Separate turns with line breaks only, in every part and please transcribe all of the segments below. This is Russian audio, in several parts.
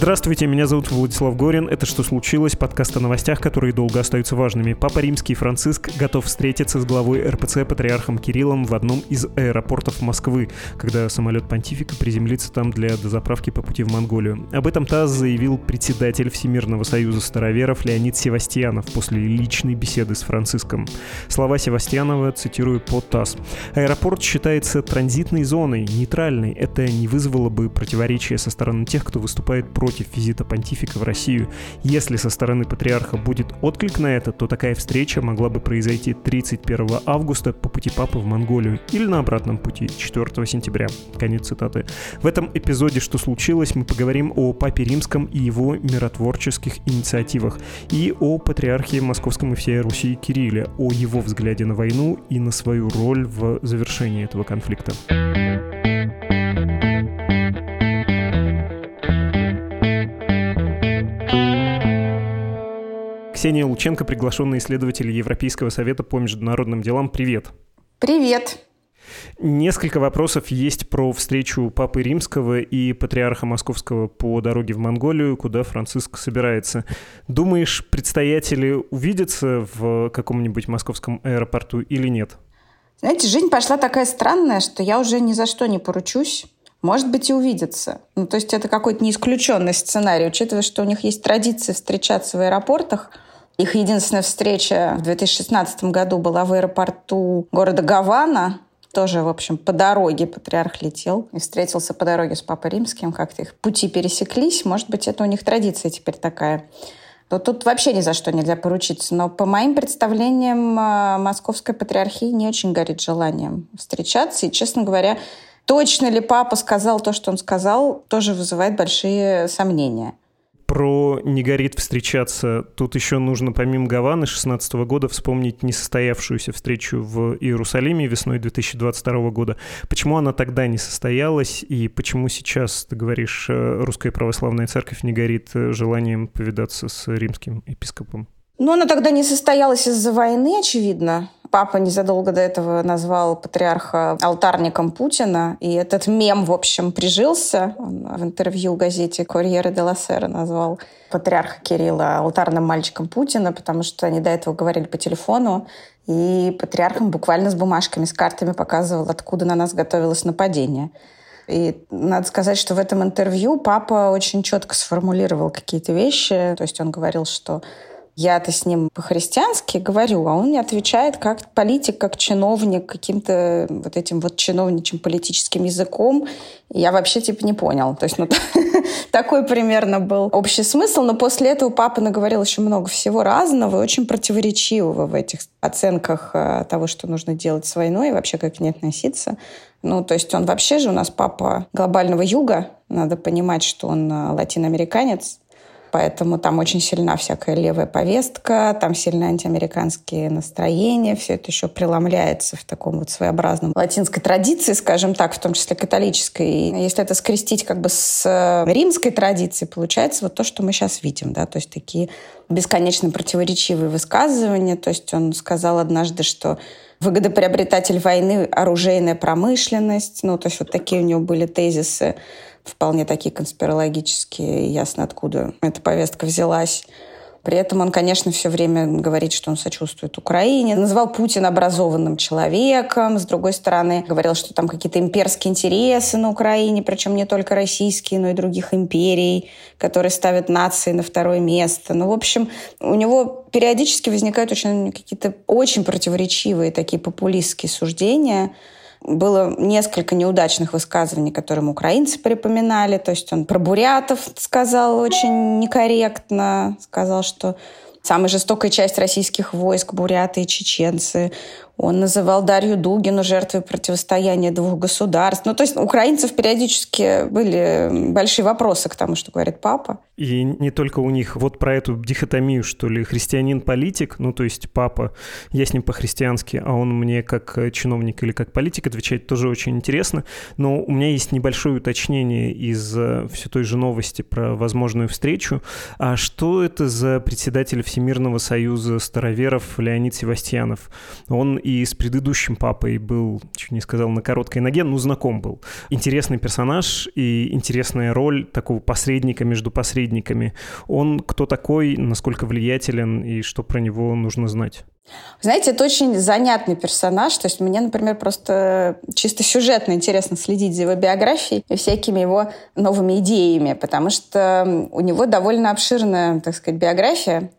Здравствуйте, меня зовут Владислав Горин. Это «Что случилось?» Подкаст о новостях, которые долго остаются важными. Папа Римский Франциск готов встретиться с главой РПЦ Патриархом Кириллом в одном из аэропортов Москвы, когда самолет понтифика приземлится там для дозаправки по пути в Монголию. Об этом ТАСС заявил председатель Всемирного союза староверов Леонид Севастьянов после личной беседы с Франциском. Слова Севастьянова цитирую по ТАСС. «Аэропорт считается транзитной зоной, нейтральной. Это не вызвало бы противоречия со стороны тех, кто выступает против визита понтифика в Россию. Если со стороны патриарха будет отклик на это, то такая встреча могла бы произойти 31 августа по пути папы в Монголию или на обратном пути 4 сентября. Конец цитаты. В этом эпизоде «Что случилось?» мы поговорим о папе римском и его миротворческих инициативах и о патриархе московском и всей Руси Кирилле, о его взгляде на войну и на свою роль в завершении этого конфликта. Ксения Лученко, приглашенный исследователь Европейского совета по международным делам. Привет.
Привет.
Несколько вопросов есть про встречу Папы Римского и Патриарха Московского по дороге в Монголию, куда Франциск собирается. Думаешь, предстоятели увидятся в каком-нибудь московском аэропорту или нет?
Знаете, жизнь пошла такая странная, что я уже ни за что не поручусь. Может быть, и увидятся. Ну, то есть это какой-то неисключенный сценарий, учитывая, что у них есть традиция встречаться в аэропортах – их единственная встреча в 2016 году была в аэропорту города Гавана. Тоже, в общем, по дороге патриарх летел и встретился по дороге с Папой Римским. Как-то их пути пересеклись. Может быть, это у них традиция теперь такая. Но тут вообще ни за что нельзя поручиться. Но по моим представлениям, а, московская патриархия не очень горит желанием встречаться. И, честно говоря, точно ли папа сказал то, что он сказал, тоже вызывает большие сомнения
про «Не горит встречаться» тут еще нужно помимо Гаваны 16 года вспомнить несостоявшуюся встречу в Иерусалиме весной 2022 года. Почему она тогда не состоялась и почему сейчас, ты говоришь, э, Русская Православная Церковь не горит э, желанием повидаться с римским епископом?
Ну, она тогда не состоялась из-за войны, очевидно. Папа незадолго до этого назвал патриарха алтарником Путина, и этот мем, в общем, прижился. Он в интервью газете «Корьере де ла Сера» назвал патриарха Кирилла алтарным мальчиком Путина, потому что они до этого говорили по телефону, и патриархом буквально с бумажками, с картами показывал, откуда на нас готовилось нападение. И надо сказать, что в этом интервью папа очень четко сформулировал какие-то вещи. То есть он говорил, что я-то с ним по-христиански говорю, а он мне отвечает как политик, как чиновник, каким-то вот этим вот чиновничьим политическим языком. Я вообще типа не понял. То есть, ну, такой примерно был общий смысл. Но после этого папа наговорил еще много всего разного и очень противоречивого в этих оценках э, того, что нужно делать с войной и вообще как к ней относиться. Ну, то есть он вообще же у нас папа глобального юга. Надо понимать, что он э, латиноамериканец, Поэтому там очень сильна всякая левая повестка, там сильно антиамериканские настроения, все это еще преломляется в таком вот своеобразном латинской традиции, скажем так, в том числе католической. И если это скрестить как бы с э, римской традицией, получается вот то, что мы сейчас видим, да, то есть такие бесконечно противоречивые высказывания. То есть он сказал однажды, что выгодоприобретатель войны — оружейная промышленность. Ну, то есть вот такие у него были тезисы вполне такие конспирологические, ясно откуда эта повестка взялась. При этом он, конечно, все время говорит, что он сочувствует Украине. Называл Путина образованным человеком. С другой стороны, говорил, что там какие-то имперские интересы на Украине, причем не только российские, но и других империй, которые ставят нации на второе место. Ну, в общем, у него периодически возникают очень какие-то очень противоречивые такие популистские суждения – было несколько неудачных высказываний, которым украинцы припоминали. То есть он про бурятов сказал очень некорректно. Сказал, что самая жестокая часть российских войск, буряты и чеченцы. Он называл Дарью Дугину жертвой противостояния двух государств. Ну, то есть у украинцев периодически были большие вопросы к тому, что говорит папа.
И не только у них. Вот про эту дихотомию, что ли, христианин-политик, ну, то есть папа, я с ним по-христиански, а он мне как чиновник или как политик отвечает, тоже очень интересно. Но у меня есть небольшое уточнение из э, все той же новости про возможную встречу. А что это за председатель Всемирного союза староверов Леонид Севастьянов? Он и с предыдущим папой был, чуть не сказал, на короткой ноге, ну, знаком был. Интересный персонаж и интересная роль такого посредника между посредниками. Он кто такой, насколько влиятелен и что про него нужно знать?
Знаете, это очень занятный персонаж. То есть мне, например, просто чисто сюжетно интересно следить за его биографией и всякими его новыми идеями, потому что у него довольно обширная, так сказать, биография.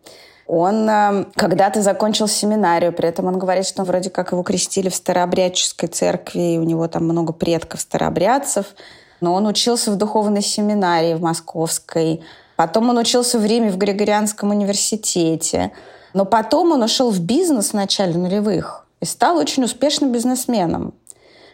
Он э, когда-то закончил семинарию, при этом он говорит, что вроде как его крестили в старообрядческой церкви, и у него там много предков старообрядцев. Но он учился в духовной семинарии в Московской. Потом он учился в Риме в Григорианском университете. Но потом он ушел в бизнес в начале нулевых и стал очень успешным бизнесменом.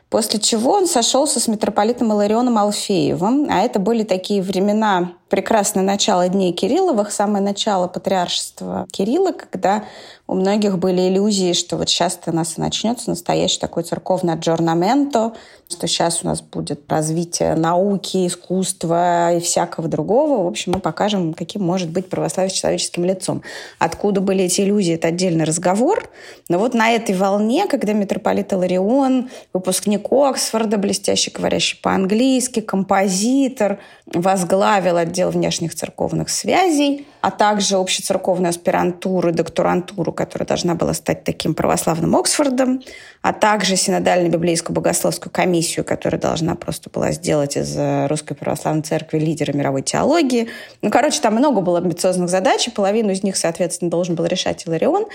После чего он сошелся с митрополитом Иларионом Алфеевым, а это были такие времена прекрасное начало дней Кирилловых, самое начало патриаршества Кирилла, когда у многих были иллюзии, что вот сейчас у нас и начнется настоящий такой церковный аджорнаменто, что сейчас у нас будет развитие науки, искусства и всякого другого. В общем, мы покажем, каким может быть православие с человеческим лицом. Откуда были эти иллюзии, это отдельный разговор. Но вот на этой волне, когда митрополит Иларион, выпускник Оксфорда, блестящий говорящий по-английски, композитор, возглавил отдел внешних церковных связей, а также общецерковную аспирантуру и докторантуру, которая должна была стать таким православным Оксфордом, а также синодальную библейскую богословскую комиссию, которая должна просто была сделать из Русской Православной Церкви лидера мировой теологии. Ну, короче, там много было амбициозных задач, и половину из них, соответственно, должен был решать Иларион.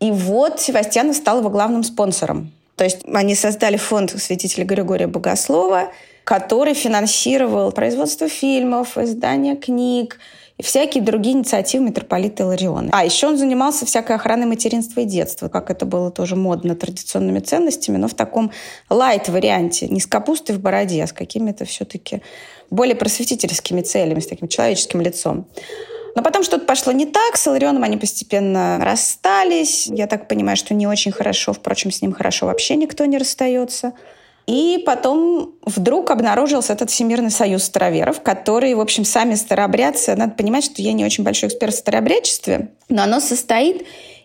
И вот Севастьянов стал его главным спонсором. То есть они создали фонд святителя Григория Богослова, который финансировал производство фильмов, издание книг, и всякие другие инициативы митрополита Илариона. А еще он занимался всякой охраной материнства и детства, как это было тоже модно традиционными ценностями, но в таком лайт-варианте, не с капустой в бороде, а с какими-то все-таки более просветительскими целями, с таким человеческим лицом. Но потом что-то пошло не так, с Иларионом они постепенно расстались. Я так понимаю, что не очень хорошо, впрочем, с ним хорошо вообще никто не расстается. И потом вдруг обнаружился этот Всемирный союз староверов, который, в общем, сами старообрядцы, надо понимать, что я не очень большой эксперт в старообрядчестве, но оно состоит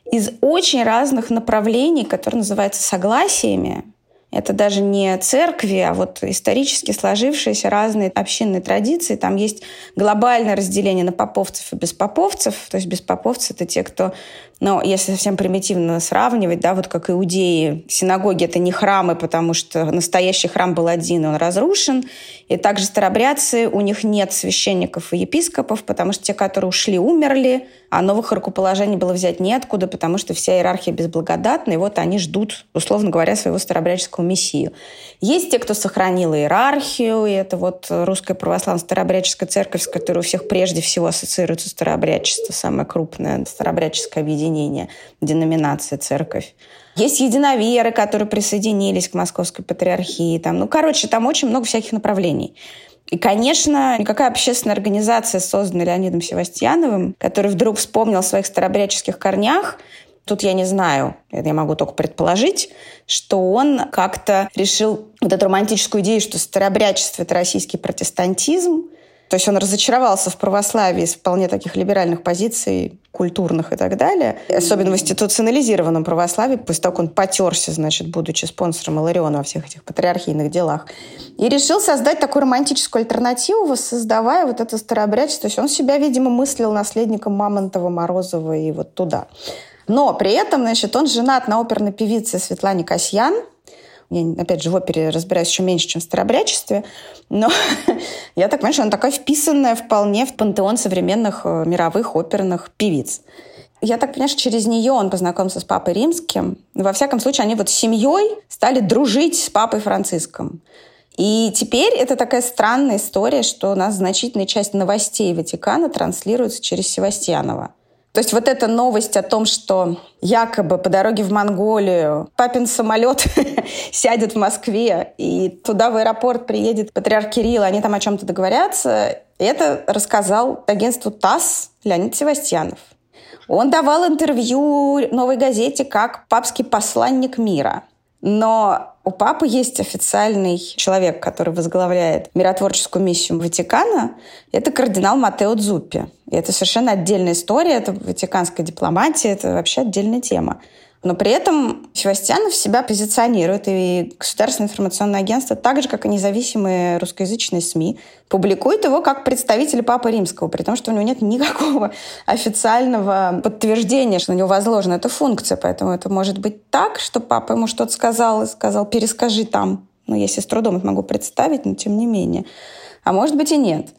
из очень разных направлений, которые называются согласиями. Это даже не церкви, а вот исторически сложившиеся разные общинные традиции. Там есть глобальное разделение на поповцев и беспоповцев. То есть беспоповцы — это те, кто но если совсем примитивно сравнивать, да, вот как иудеи, синагоги — это не храмы, потому что настоящий храм был один, он разрушен. И также старобрядцы, у них нет священников и епископов, потому что те, которые ушли, умерли, а новых рукоположений было взять неоткуда, потому что вся иерархия безблагодатна, и вот они ждут, условно говоря, своего старобрядческого мессию. Есть те, кто сохранил иерархию, и это вот русская православная старообрядческая церковь, с которой у всех прежде всего ассоциируется старообрядчество, самое крупное старообрядческое объединение, деноминация, церковь. Есть единоверы, которые присоединились к Московской патриархии. Там, ну, короче, там очень много всяких направлений. И, конечно, никакая общественная организация, созданная Леонидом Севастьяновым, который вдруг вспомнил о своих старобрядческих корнях, Тут я не знаю, я могу только предположить, что он как-то решил вот эту романтическую идею, что старообрядчество — это российский протестантизм, то есть он разочаровался в православии с вполне таких либеральных позиций, культурных и так далее. Особенно в институционализированном православии, после того, как он потерся, значит, будучи спонсором Илариона во всех этих патриархийных делах. И решил создать такую романтическую альтернативу, создавая вот это старообрядчество. То есть он себя, видимо, мыслил наследником Мамонтова, Морозова и вот туда. Но при этом, значит, он женат на оперной певице Светлане Касьян, я, опять же, в опере разбираюсь еще меньше, чем в старообрядчестве, но я так понимаю, что она такая вписанная вполне в пантеон современных э, мировых оперных певиц. Я так понимаю, что через нее он познакомился с папой римским. Во всяком случае, они вот с семьей стали дружить с папой Франциском. И теперь это такая странная история, что у нас значительная часть новостей Ватикана транслируется через Севастьянова. То есть вот эта новость о том, что якобы по дороге в Монголию папин самолет сядет в Москве, и туда в аэропорт приедет патриарх Кирилл, они там о чем-то договорятся, это рассказал агентству ТАСС Леонид Севастьянов. Он давал интервью новой газете как папский посланник мира. Но у папы есть официальный человек, который возглавляет миротворческую миссию Ватикана. Это кардинал Матео Дзуппи. И это совершенно отдельная история, это ватиканская дипломатия, это вообще отдельная тема. Но при этом Севастьянов себя позиционирует, и Государственное информационное агентство, так же, как и независимые русскоязычные СМИ, публикует его как представителя Папы Римского, при том, что у него нет никакого официального подтверждения, что на него возложена эта функция. Поэтому это может быть так, что папа ему что-то сказал и сказал, перескажи там. Ну, я себе с трудом это могу представить, но тем не менее. А может быть и нет.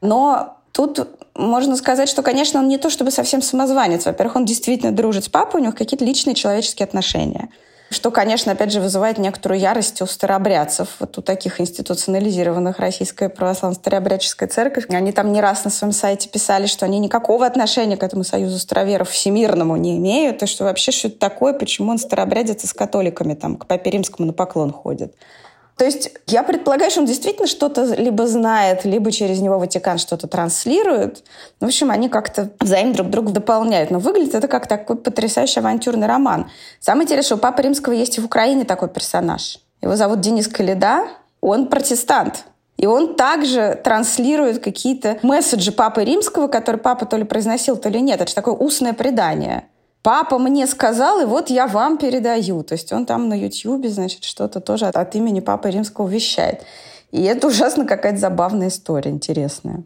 Но Тут можно сказать, что, конечно, он не то чтобы совсем самозванец. Во-первых, он действительно дружит с папой, у них какие-то личные человеческие отношения. Что, конечно, опять же, вызывает некоторую ярость у старообрядцев, вот у таких институционализированных Российская православная старообрядческая церковь. Они там не раз на своем сайте писали, что они никакого отношения к этому союзу староверов всемирному не имеют, и что вообще что это такое, почему он старообрядец с католиками там к папе римскому на поклон ходит. То есть я предполагаю, что он действительно что-то либо знает, либо через него Ватикан что-то транслирует. В общем, они как-то взаимно друг друга дополняют. Но выглядит это как такой потрясающий авантюрный роман. Самое интересное, что у Папы Римского есть и в Украине такой персонаж. Его зовут Денис Калида. Он протестант. И он также транслирует какие-то месседжи Папы Римского, которые папа то ли произносил, то ли нет. Это же такое устное предание папа мне сказал, и вот я вам передаю. То есть он там на Ютьюбе, значит, что-то тоже от, от имени Папы Римского вещает. И это ужасно какая-то забавная история, интересная.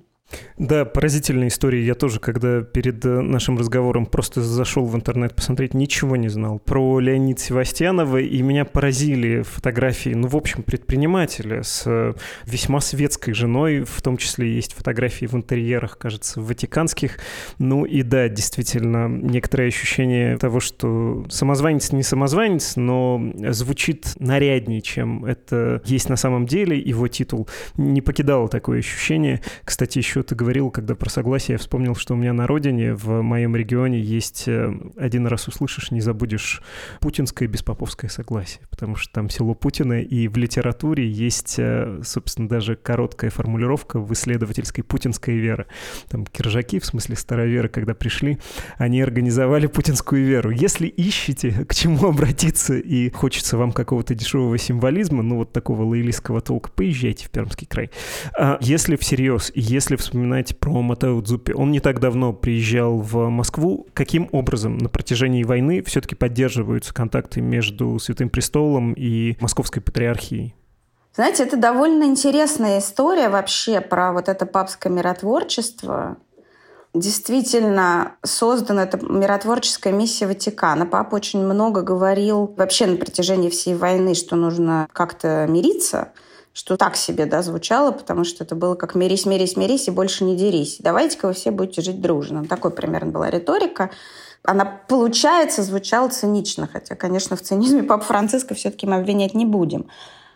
Да, поразительная история. Я тоже, когда перед э, нашим разговором просто зашел в интернет посмотреть, ничего не знал про Леонида Севастьянова, и меня поразили фотографии, ну, в общем, предпринимателя с э, весьма светской женой, в том числе есть фотографии в интерьерах, кажется, ватиканских. Ну и да, действительно, некоторое ощущение того, что самозванец не самозванец, но звучит наряднее, чем это есть на самом деле. Его титул не покидало такое ощущение. Кстати, еще еще ты говорил, когда про согласие, я вспомнил, что у меня на родине, в моем регионе есть э, один раз услышишь, не забудешь путинское беспоповское согласие, потому что там село Путина, и в литературе есть, э, собственно, даже короткая формулировка в исследовательской путинской веры. Там киржаки, в смысле староверы, когда пришли, они организовали путинскую веру. Если ищете, к чему обратиться, и хочется вам какого-то дешевого символизма, ну вот такого лоялистского толка, поезжайте в Пермский край. А если всерьез, если в вспоминать про Матео Дзуппи. Он не так давно приезжал в Москву. Каким образом на протяжении войны все-таки поддерживаются контакты между Святым Престолом и Московской Патриархией?
Знаете, это довольно интересная история вообще про вот это папское миротворчество. Действительно, создана эта миротворческая миссия Ватикана. Папа очень много говорил вообще на протяжении всей войны, что нужно как-то мириться – что так себе, да, звучало, потому что это было как «мирись, мирись, мирись и больше не дерись». Давайте-ка вы все будете жить дружно. Такой примерно была риторика. Она, получается, звучала цинично, хотя, конечно, в цинизме Папа Франциска все-таки мы обвинять не будем.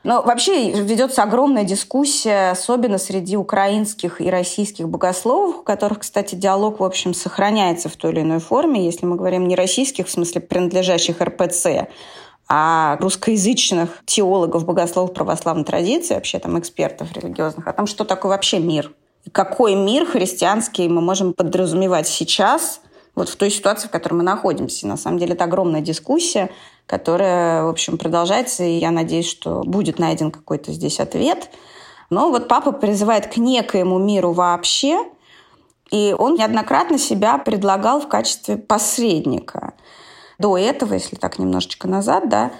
Но вообще ведется огромная дискуссия, особенно среди украинских и российских богословов, у которых, кстати, диалог, в общем, сохраняется в той или иной форме, если мы говорим не российских, в смысле принадлежащих РПЦ, а русскоязычных теологов, богословов православной традиции, вообще там экспертов религиозных, о том, что такое вообще мир. Какой мир христианский мы можем подразумевать сейчас, вот в той ситуации, в которой мы находимся. На самом деле это огромная дискуссия, которая, в общем, продолжается, и я надеюсь, что будет найден какой-то здесь ответ. Но вот папа призывает к некоему миру вообще, и он неоднократно себя предлагал в качестве посредника – до этого, если так немножечко назад, да,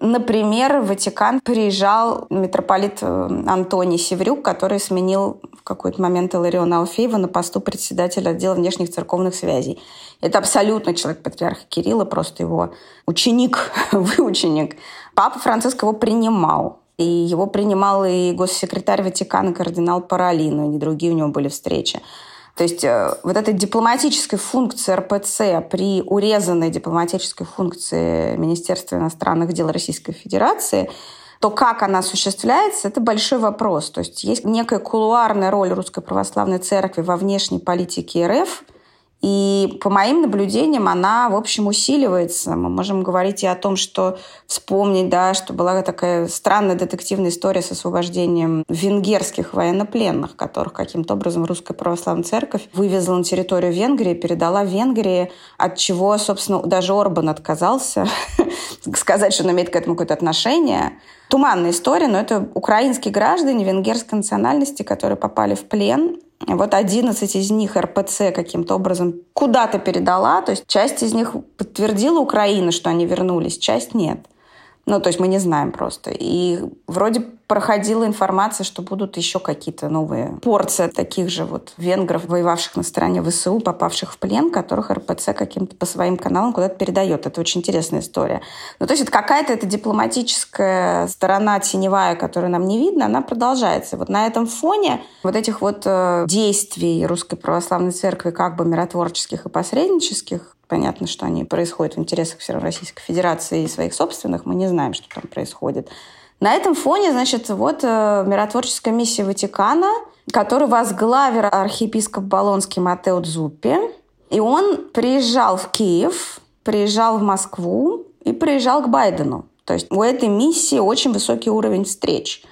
Например, в Ватикан приезжал митрополит э, Антоний Севрюк, который сменил в какой-то момент Илариона Алфеева на посту председателя отдела внешних церковных связей. Это абсолютно человек патриарха Кирилла, просто его ученик, выученик. Папа Франциск его принимал. И его принимал и госсекретарь Ватикана кардинал Паралино, и другие у него были встречи. То есть э, вот этой дипломатической функции РПЦ при урезанной дипломатической функции Министерства иностранных дел Российской Федерации то как она осуществляется, это большой вопрос. То есть есть некая кулуарная роль Русской Православной Церкви во внешней политике РФ – и по моим наблюдениям она, в общем, усиливается. Мы можем говорить и о том, что вспомнить, да, что была такая странная детективная история с освобождением венгерских военнопленных, которых каким-то образом Русская Православная Церковь вывезла на территорию Венгрии, передала Венгрии, от чего, собственно, даже Орбан отказался сказать, что он имеет к этому какое-то отношение. Туманная история, но это украинские граждане венгерской национальности, которые попали в плен Вот 11 из них РПЦ каким-то образом куда-то передала, то есть часть из них подтвердила Украина, что они вернулись, часть нет. Ну, то есть мы не знаем просто. И вроде проходила информация, что будут еще какие-то новые порции таких же вот венгров, воевавших на стороне ВСУ, попавших в плен, которых РПЦ каким-то по своим каналам куда-то передает. Это очень интересная история. Ну, то есть это какая-то эта дипломатическая сторона теневая, которую нам не видно, она продолжается. Вот на этом фоне вот этих вот э, действий Русской Православной Церкви как бы миротворческих и посреднических Понятно, что они происходят в интересах все Российской Федерации и своих собственных. Мы не знаем, что там происходит. На этом фоне, значит, вот э, миротворческая миссия Ватикана, который возглавил архиепископ Болонский Матео Дзуппи. И он приезжал в Киев, приезжал в Москву и приезжал к Байдену. То есть у этой миссии очень высокий уровень встреч.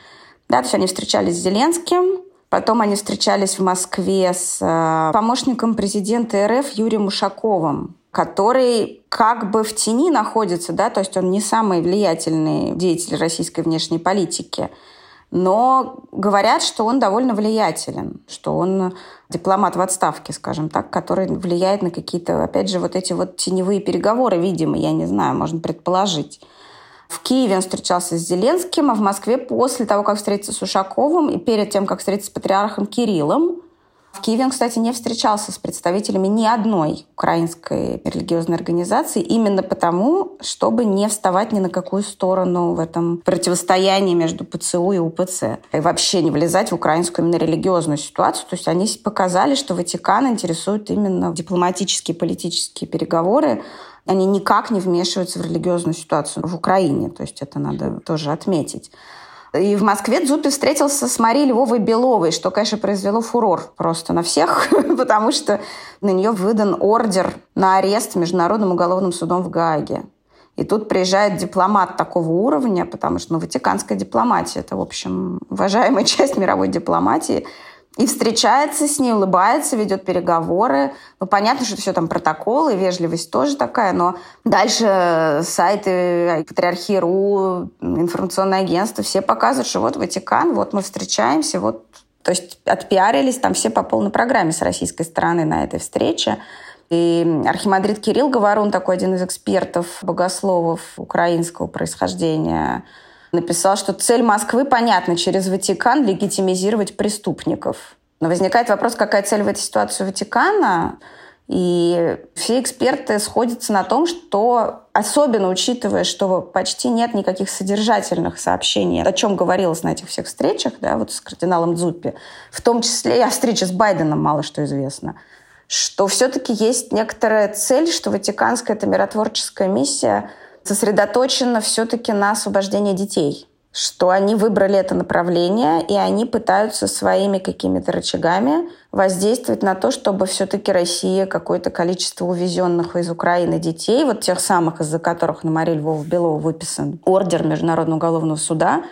Да, то есть они встречались с Зеленским, потом они встречались в Москве с э, помощником президента РФ Юрием Ушаковым который как бы в тени находится, да, то есть он не самый влиятельный деятель российской внешней политики, но говорят, что он довольно влиятелен, что он дипломат в отставке, скажем так, который влияет на какие-то, опять же, вот эти вот теневые переговоры, видимо, я не знаю, можно предположить. В Киеве он встречался с Зеленским, а в Москве после того, как встретиться с Ушаковым и перед тем, как встретиться с патриархом Кириллом, в Киеве он, кстати, не встречался с представителями ни одной украинской религиозной организации, именно потому, чтобы не вставать ни на какую сторону в этом противостоянии между ПЦУ и УПЦ. И вообще не влезать в украинскую именно религиозную ситуацию. То есть они показали, что Ватикан интересует именно дипломатические политические переговоры, они никак не вмешиваются в религиозную ситуацию в Украине. То есть это надо тоже отметить. И в Москве Дзупи встретился с Марией Львовой Беловой, что, конечно, произвело фурор просто на всех, потому что на нее выдан ордер на арест Международным уголовным судом в Гааге. И тут приезжает дипломат такого уровня, потому что ну, ватиканская дипломатия – это, в общем, уважаемая часть мировой дипломатии – и встречается с ней, улыбается, ведет переговоры. Ну, понятно, что все там протоколы, вежливость тоже такая, но дальше сайты Патриархии.ру, информационное агентство, все показывают, что вот Ватикан, вот мы встречаемся, вот то есть отпиарились там все по полной программе с российской стороны на этой встрече. И архимандрит Кирилл Говорун, такой один из экспертов, богословов украинского происхождения, написал, что цель Москвы понятна, через Ватикан легитимизировать преступников. Но возникает вопрос, какая цель в этой ситуации у Ватикана? И все эксперты сходятся на том, что, особенно учитывая, что почти нет никаких содержательных сообщений, о чем говорилось на этих всех встречах, да, вот с кардиналом Дзуппи, в том числе и о встрече с Байденом мало что известно, что все-таки есть некоторая цель, что ватиканская эта миротворческая миссия – сосредоточена все-таки на освобождении детей что они выбрали это направление, и они пытаются своими какими-то рычагами воздействовать на то, чтобы все-таки Россия какое-то количество увезенных из Украины детей, вот тех самых, из-за которых на Марии Львова Белова выписан ордер Международного уголовного суда,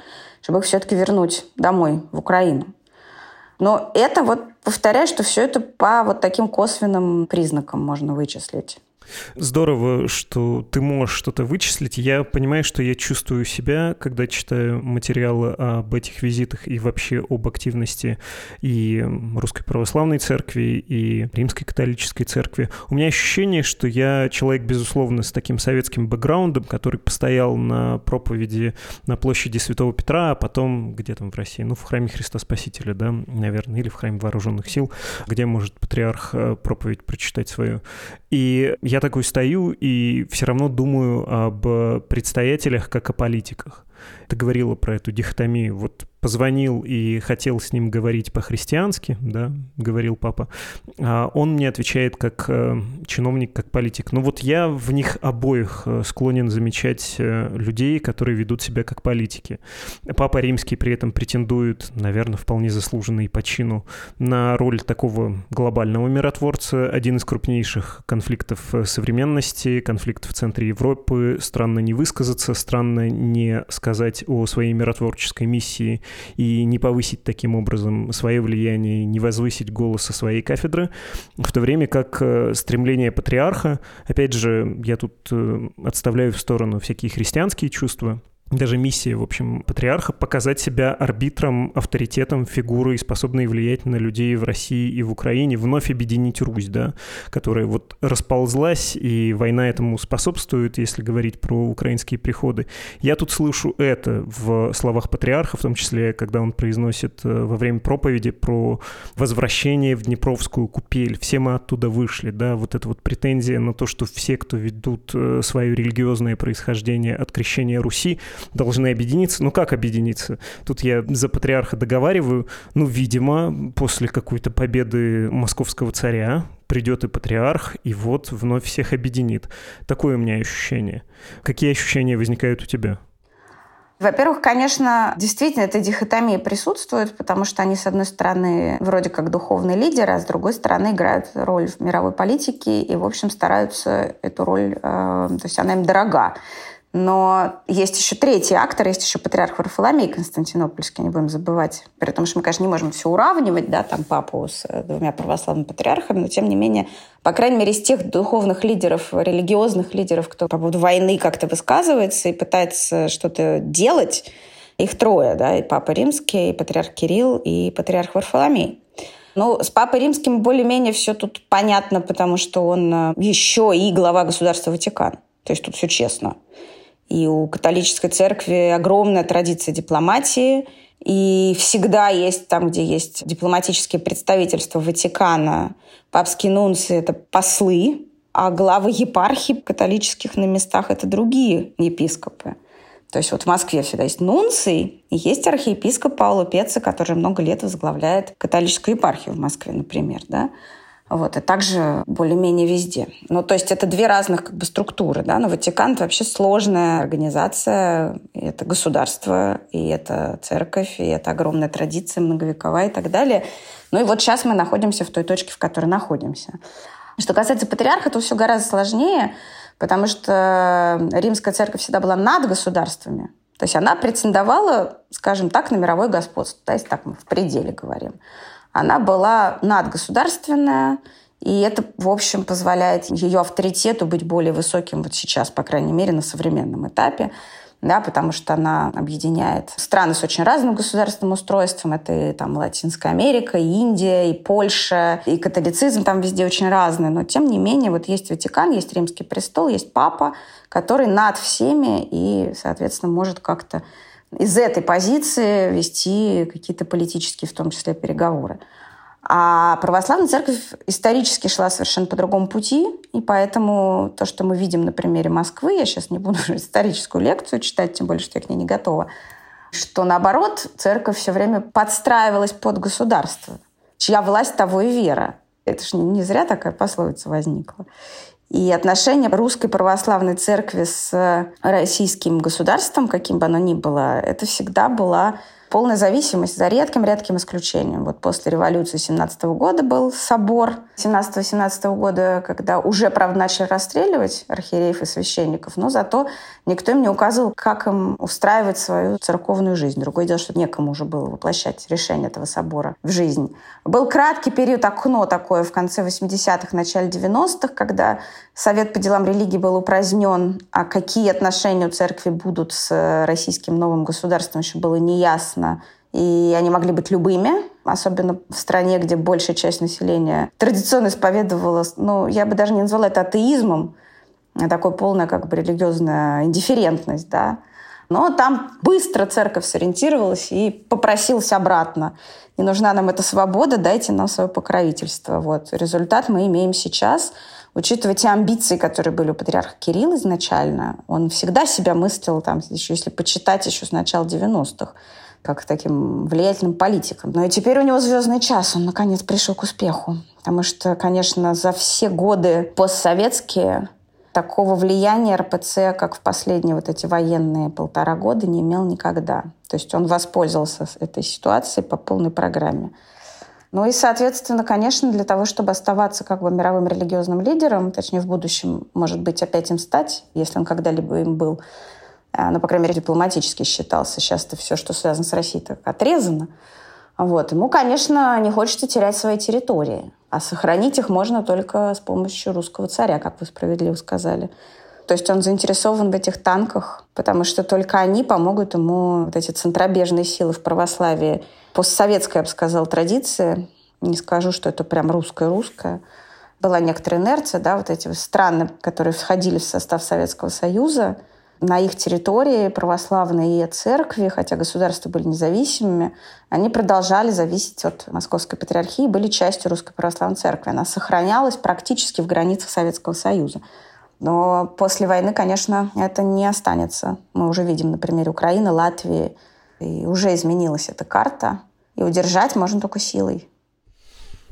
чтобы их все-таки вернуть домой, в Украину. Но это вот, повторяю, что все это по вот таким косвенным признакам можно вычислить.
Здорово, что ты можешь что-то вычислить. Я понимаю, что я чувствую себя, когда читаю материалы об этих визитах и вообще об активности и Русской Православной Церкви, и Римской Католической Церкви. У меня ощущение, что я человек, безусловно, с таким советским бэкграундом, который постоял на проповеди на площади Святого Петра, а потом где там в России? Ну, в храме Христа Спасителя, да, наверное, или в храме Вооруженных сил, где может патриарх э, проповедь прочитать свою. И я такой стою и все равно думаю об предстоятелях как о политиках. Ты говорила про эту дихотомию. Вот позвонил и хотел с ним говорить по-христиански, да, говорил папа, а он мне отвечает как э, чиновник, как политик. Но вот я в них обоих э, склонен замечать э, людей, которые ведут себя как политики. Папа римский при этом претендует, наверное, вполне заслуженно и по чину, на роль такого глобального миротворца. Один из крупнейших конфликтов современности, конфликт в центре Европы. Странно не высказаться, странно не сказать о своей миротворческой миссии и не повысить таким образом свое влияние, не возвысить голос со своей кафедры, в то время как э, стремление патриарха, опять же, я тут э, отставляю в сторону всякие христианские чувства, даже миссия, в общем, патриарха показать себя арбитром, авторитетом, фигурой, способной влиять на людей в России и в Украине, вновь объединить Русь, да, которая вот расползлась, и война этому способствует, если говорить про украинские приходы. Я тут слышу это в словах патриарха, в том числе, когда он произносит э, во время проповеди про возвращение в Днепровскую купель. Все мы оттуда вышли, да, вот эта вот претензия на то, что все, кто ведут э, свое религиозное происхождение от крещения Руси, должны объединиться. Ну как объединиться? Тут я за патриарха договариваю. Ну, видимо, после какой-то победы московского царя придет и патриарх, и вот вновь всех объединит. Такое у меня ощущение. Какие ощущения возникают у тебя?
Во-первых, конечно, действительно эта дихотомия присутствует, потому что они, с одной стороны, вроде как духовные лидеры, а с другой стороны, играют роль в мировой политике и, в общем, стараются эту роль, э, то есть она им дорога. Но есть еще третий актор, есть еще патриарх Варфоломей Константинопольский, не будем забывать. При том, что мы, конечно, не можем все уравнивать, да, там папу с э, двумя православными патриархами, но тем не менее, по крайней мере, из тех духовных лидеров, религиозных лидеров, кто по поводу войны как-то высказывается и пытается что-то делать, их трое, да, и Папа Римский, и Патриарх Кирилл, и Патриарх Варфоломей. Ну, с Папой Римским более-менее все тут понятно, потому что он э, еще и глава государства Ватикан. То есть тут все честно. И у католической церкви огромная традиция дипломатии. И всегда есть там, где есть дипломатические представительства Ватикана, папские нунции — это послы, а главы епархий католических на местах — это другие епископы. То есть вот в Москве всегда есть нунций, и есть архиепископ Пауло Пеца, который много лет возглавляет католическую епархию в Москве, например. Да? Вот, и также более-менее везде. Ну, то есть это две разных как бы, структуры. Да? Но Ватикан — это вообще сложная организация. И это государство, и это церковь, и это огромная традиция многовековая и так далее. Ну и вот сейчас мы находимся в той точке, в которой находимся. Что касается патриарха, то все гораздо сложнее, потому что римская церковь всегда была над государствами. То есть она претендовала, скажем так, на мировое господство. То есть так мы в пределе говорим она была надгосударственная, и это, в общем, позволяет ее авторитету быть более высоким вот сейчас, по крайней мере, на современном этапе, да, потому что она объединяет страны с очень разным государственным устройством. Это и там Латинская Америка, и Индия, и Польша, и католицизм там везде очень разный. Но, тем не менее, вот есть Ватикан, есть Римский престол, есть Папа, который над всеми и, соответственно, может как-то из этой позиции вести какие-то политические, в том числе, переговоры. А православная церковь исторически шла совершенно по другому пути, и поэтому то, что мы видим на примере Москвы, я сейчас не буду историческую лекцию читать, тем более, что я к ней не готова, что наоборот, церковь все время подстраивалась под государство, чья власть того и вера. Это же не зря такая пословица возникла. И отношения русской православной церкви с российским государством, каким бы оно ни было, это всегда была полная зависимость, за редким-редким исключением. Вот после революции 17 года был собор 17-17 года, когда уже, правда, начали расстреливать архиереев и священников, но зато никто им не указывал, как им устраивать свою церковную жизнь. Другое дело, что некому уже было воплощать решение этого собора в жизнь. Был краткий период, окно такое в конце 80-х, начале 90-х, когда Совет по делам религии был упразднен, а какие отношения у церкви будут с российским новым государством, еще было неясно. И они могли быть любыми, особенно в стране, где большая часть населения традиционно исповедовала, ну, я бы даже не назвала это атеизмом, такой полная как бы религиозная индифферентность, да. Но там быстро церковь сориентировалась и попросилась обратно. Не нужна нам эта свобода, дайте нам свое покровительство. Вот. Результат мы имеем сейчас – учитывая те амбиции, которые были у патриарха Кирилла изначально, он всегда себя мыслил, там, еще, если почитать еще с начала 90-х, как таким влиятельным политиком. Но и теперь у него звездный час, он наконец пришел к успеху. Потому что, конечно, за все годы постсоветские такого влияния РПЦ, как в последние вот эти военные полтора года, не имел никогда. То есть он воспользовался этой ситуацией по полной программе. Ну и, соответственно, конечно, для того, чтобы оставаться как бы мировым религиозным лидером, точнее, в будущем, может быть, опять им стать, если он когда-либо им был, э, ну, по крайней мере, дипломатически считался. Сейчас-то все, что связано с Россией, так отрезано. Вот. Ему, конечно, не хочется терять свои территории. А сохранить их можно только с помощью русского царя, как вы справедливо сказали. То есть он заинтересован в этих танках, потому что только они помогут ему вот эти центробежные силы в православии. Постсоветская, я бы сказала, традиция. Не скажу, что это прям русская-русская. Была некоторая инерция, да, вот эти страны, которые входили в состав Советского Союза, на их территории православные церкви, хотя государства были независимыми, они продолжали зависеть от Московской Патриархии, были частью Русской Православной Церкви. Она сохранялась практически в границах Советского Союза. Но после войны, конечно, это не останется. Мы уже видим на примере Украины, Латвии. И уже изменилась эта карта. И удержать можно только силой.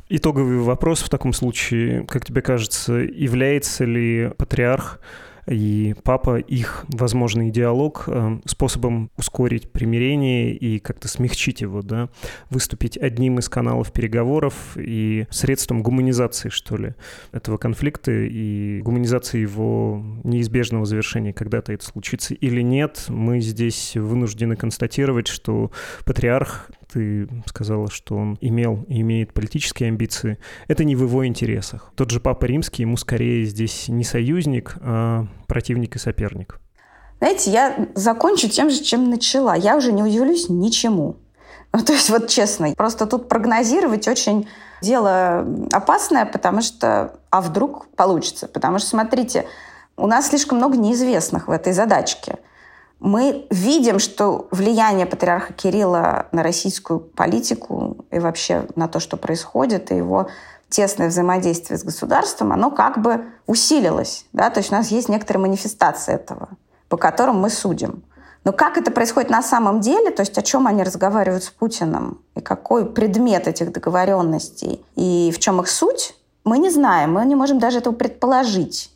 Итоговый вопрос в таком случае, как тебе кажется, является ли патриарх и папа их возможный диалог э, способом ускорить примирение и как-то смягчить его, да, выступить одним из каналов переговоров и средством гуманизации, что ли, этого конфликта и гуманизации его неизбежного завершения, когда-то это случится или нет, мы здесь вынуждены констатировать, что патриарх ты сказала, что он имел и имеет политические амбиции, это не в его интересах. Тот же Папа Римский ему скорее здесь не союзник, а противник и соперник.
Знаете, я закончу тем же, чем начала. Я уже не удивлюсь ничему. Ну, то есть вот честно, просто тут прогнозировать очень дело опасное, потому что, а вдруг получится? Потому что, смотрите, у нас слишком много неизвестных в этой задачке – мы видим, что влияние патриарха Кирилла на российскую политику и вообще на то, что происходит, и его тесное взаимодействие с государством, оно как бы усилилось. Да? То есть у нас есть некоторые манифестации этого, по которым мы судим. Но как это происходит на самом деле, то есть о чем они разговаривают с Путиным, и какой предмет этих договоренностей, и в чем их суть, мы не знаем, мы не можем даже этого предположить.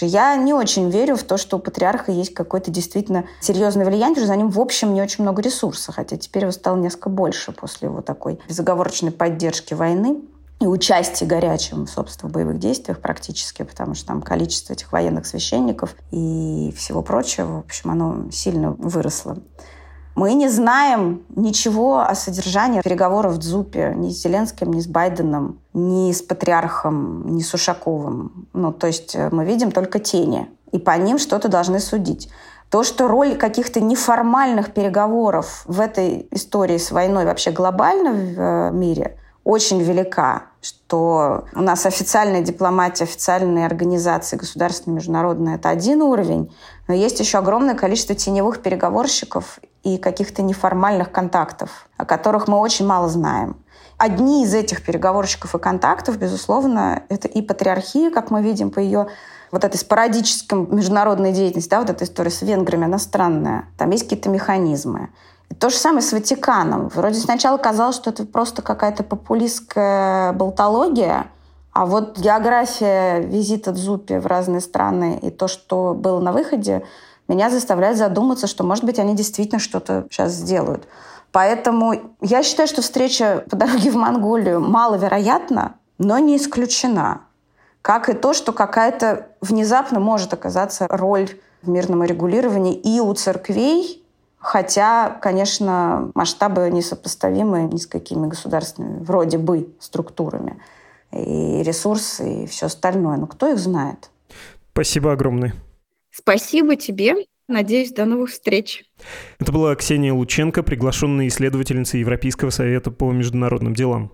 Я не очень верю в то, что у патриарха есть какое-то действительно серьезное влияние, потому что за ним в общем не очень много ресурсов, хотя теперь его стало несколько больше после его такой безоговорочной поддержки войны и участия горячим, собственно, в боевых действиях практически, потому что там количество этих военных священников и всего прочего, в общем, оно сильно выросло. Мы не знаем ничего о содержании переговоров в ДЗУПе ни с Зеленским, ни с Байденом, ни с Патриархом, ни с Ушаковым. Ну, то есть э, мы видим только тени, и по ним что-то должны судить. То, что роль каких-то неформальных переговоров в этой истории с войной вообще глобально в э, мире очень велика, что у нас официальная дипломатия, официальные организации государственные, международные — это один уровень, но есть еще огромное количество теневых переговорщиков и каких-то неформальных контактов, о которых мы очень мало знаем. Одни из этих переговорщиков и контактов, безусловно, это и патриархия, как мы видим по ее вот этой спорадической международной деятельности, да, вот эта история с венграми, она странная. Там есть какие-то механизмы. И то же самое с Ватиканом. Вроде сначала казалось, что это просто какая-то популистская болтология, а вот география визита Дзупи в разные страны и то, что было на выходе, меня заставляет задуматься, что, может быть, они действительно что-то сейчас сделают. Поэтому я считаю, что встреча по дороге в Монголию маловероятна, но не исключена. Как и то, что какая-то внезапно может оказаться роль в мирном регулировании и у церквей, хотя, конечно, масштабы несопоставимы ни с какими государственными, вроде бы, структурами. И ресурсы, и все остальное. Но кто их знает?
Спасибо огромное.
Спасибо тебе. Надеюсь, до новых встреч.
Это была Ксения Лученко, приглашенная исследовательница Европейского совета по международным делам.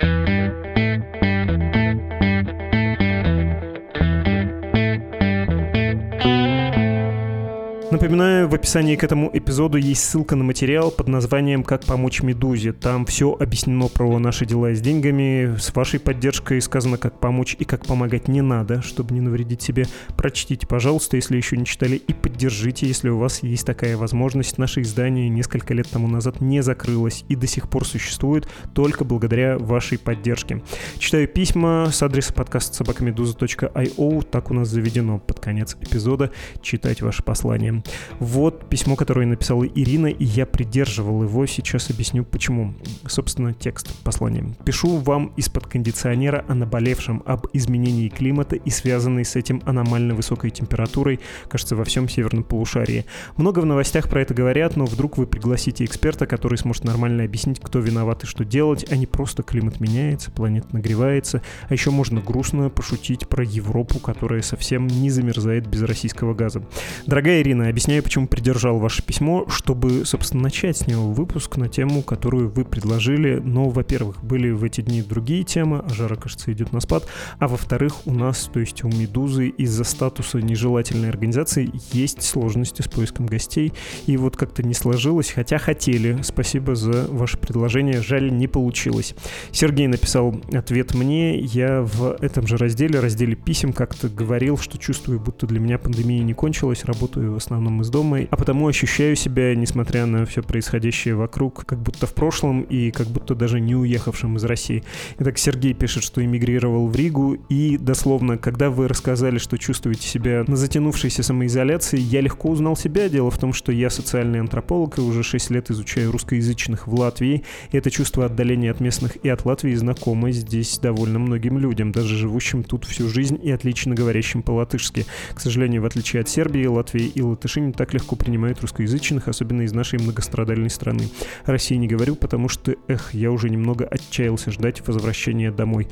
Напоминаю, в описании к этому эпизоду есть ссылка на материал под названием «Как помочь Медузе». Там все объяснено про наши дела с деньгами. С вашей поддержкой сказано, как помочь и как помогать не надо, чтобы не навредить себе. Прочтите, пожалуйста, если еще не читали, и поддержите, если у вас есть такая возможность. Наше издание несколько лет тому назад не закрылось и до сих пор существует только благодаря вашей поддержке. Читаю письма с адреса подкаста собакамедуза.io. Так у нас заведено под конец эпизода читать ваши послания. Вот письмо, которое написала Ирина, и я придерживал его. Сейчас объясню, почему. Собственно, текст послания. Пишу вам из-под кондиционера о наболевшем, об изменении климата и связанной с этим аномально высокой температурой, кажется, во всем северном полушарии. Много в новостях про это говорят, но вдруг вы пригласите эксперта, который сможет нормально объяснить, кто виноват и что делать, а не просто климат меняется, планета нагревается, а еще можно грустно пошутить про Европу, которая совсем не замерзает без российского газа. Дорогая Ирина, объясняю, почему придержал ваше письмо, чтобы, собственно, начать с него выпуск на тему, которую вы предложили. Но, во-первых, были в эти дни другие темы, а жара, кажется, идет на спад. А во-вторых, у нас, то есть у «Медузы», из-за статуса нежелательной организации есть сложности с поиском гостей. И вот как-то не сложилось, хотя хотели. Спасибо за ваше предложение. Жаль, не получилось. Сергей написал ответ мне. Я в этом же разделе, разделе писем, как-то говорил, что чувствую, будто для меня пандемия не кончилась, работаю в основном из дома, а потому ощущаю себя, несмотря на все происходящее вокруг, как будто в прошлом и как будто даже не уехавшим из России. Итак, Сергей пишет, что эмигрировал в Ригу, и дословно, когда вы рассказали, что чувствуете себя на затянувшейся самоизоляции, я легко узнал себя. Дело в том, что я социальный антрополог и уже 6 лет изучаю русскоязычных в Латвии. И это чувство отдаления от местных и от Латвии знакомо здесь довольно многим людям, даже живущим тут всю жизнь и отлично говорящим по-латышски. К сожалению, в отличие от Сербии, Латвии и латыши не так легко принимают русскоязычных, особенно из нашей многострадальной страны. России не говорю, потому что, эх, я уже немного отчаялся ждать возвращения домой.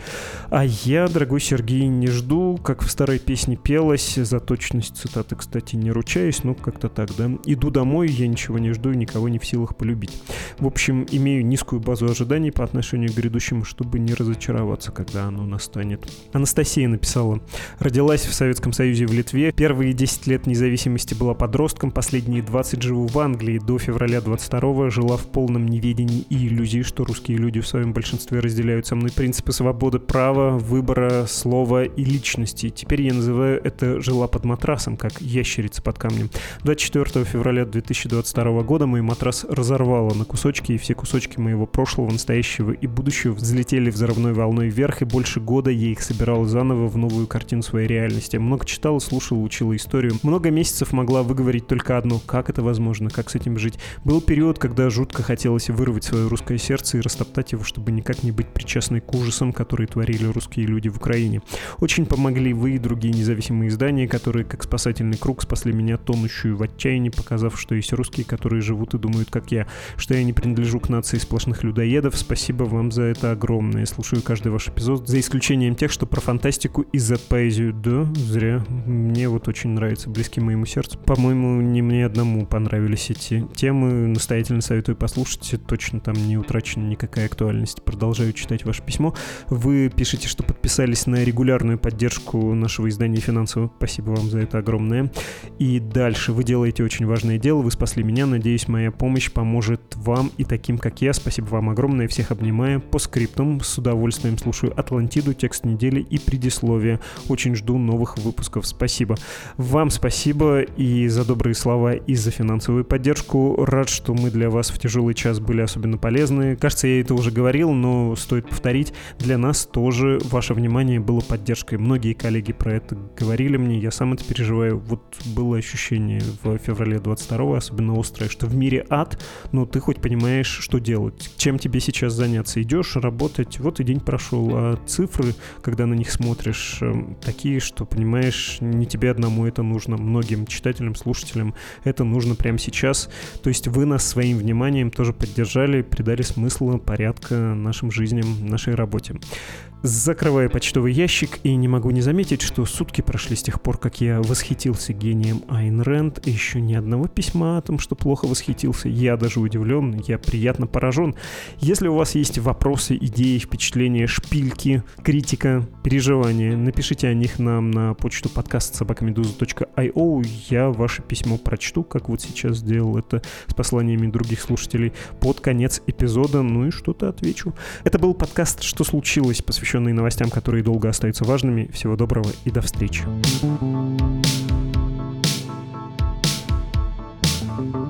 А я, дорогой Сергей, не жду, как в старой песне пелось, за точность цитаты, кстати, не ручаюсь, но как-то так, да. Иду домой, я ничего не жду и никого не в силах полюбить. В общем, имею низкую базу ожиданий по отношению к грядущему, чтобы не разочароваться, когда оно настанет. Анастасия написала. Родилась в Советском Союзе в Литве. Первые 10 лет независимости была подростком, последние 20 живу в Англии. До февраля 22 жила в полном неведении и иллюзии, что русские люди в своем большинстве разделяют со мной принципы свободы права, выбора, слова и личности. Теперь я называю это «жила под матрасом», как ящерица под камнем. 24 февраля 2022 года мой матрас разорвало на кусочки, и все кусочки моего прошлого, настоящего и будущего взлетели взрывной волной вверх, и больше года я их собирал заново в новую картину своей реальности. Много читала, слушала, учила историю. Много месяцев могла выговорить только одно. Как это возможно? Как с этим жить? Был период, когда жутко хотелось вырвать свое русское сердце и растоптать его, чтобы никак не быть причастной к ужасам, которые творили русские люди в Украине. Очень помогли вы и другие независимые издания, которые, как спасательный круг, спасли меня тонущую в отчаянии, показав, что есть русские, которые живут и думают, как я, что я не принадлежу к нации сплошных людоедов. Спасибо вам за это огромное. Слушаю каждый ваш эпизод, за исключением тех, что про фантастику и Z-поэзию. Да, зря. Мне вот очень нравится, близкий моему сердцу. По-моему, не мне одному понравились эти темы. Настоятельно советую послушать. Точно там не утрачена никакая актуальность. Продолжаю читать ваше письмо. Вы пишете, что подписались на регулярную поддержку нашего издания финансово. Спасибо вам за это огромное. И дальше. Вы делаете очень важное дело. Вы спасли меня. Надеюсь, моя помощь поможет вам и таким, как я. Спасибо вам огромное. Всех обнимаю. По скриптам с удовольствием слушаю Атлантиду, текст недели и предисловие. Очень жду новых выпусков. Спасибо. Вам спасибо и за добрые слова, и за финансовую поддержку. Рад, что мы для вас в тяжелый час были особенно полезны. Кажется, я это уже говорил, но стоит повторить. Для нас тоже ваше внимание было поддержкой. Многие коллеги про это говорили мне, я сам это переживаю. Вот было ощущение в феврале 22 особенно острое, что в мире ад, но ты хоть понимаешь, что делать. Чем тебе сейчас заняться? Идешь работать, вот и день прошел, а цифры, когда на них смотришь, эм, такие, что, понимаешь, не тебе одному это нужно, многим читателям, слушателям это нужно прямо сейчас. То есть вы нас своим вниманием тоже поддержали, придали смысла, порядка нашим жизням, нашей работе. Закрываю почтовый ящик и не могу не заметить, что сутки прошли с тех пор, как я восхитился гением Айн Рэнд. Еще ни одного письма о том, что плохо восхитился. Я даже удивлен, я приятно поражен. Если у вас есть вопросы, идеи, впечатления, шпильки, критика, переживания, напишите о них нам на почту подкаст собакамедуза.io. Я ваше письмо прочту, как вот сейчас сделал это с посланиями других слушателей под конец эпизода, ну и что-то отвечу. Это был подкаст «Что случилось?», посвященный посвященные новостям, которые долго остаются важными. Всего доброго и до встречи. thank you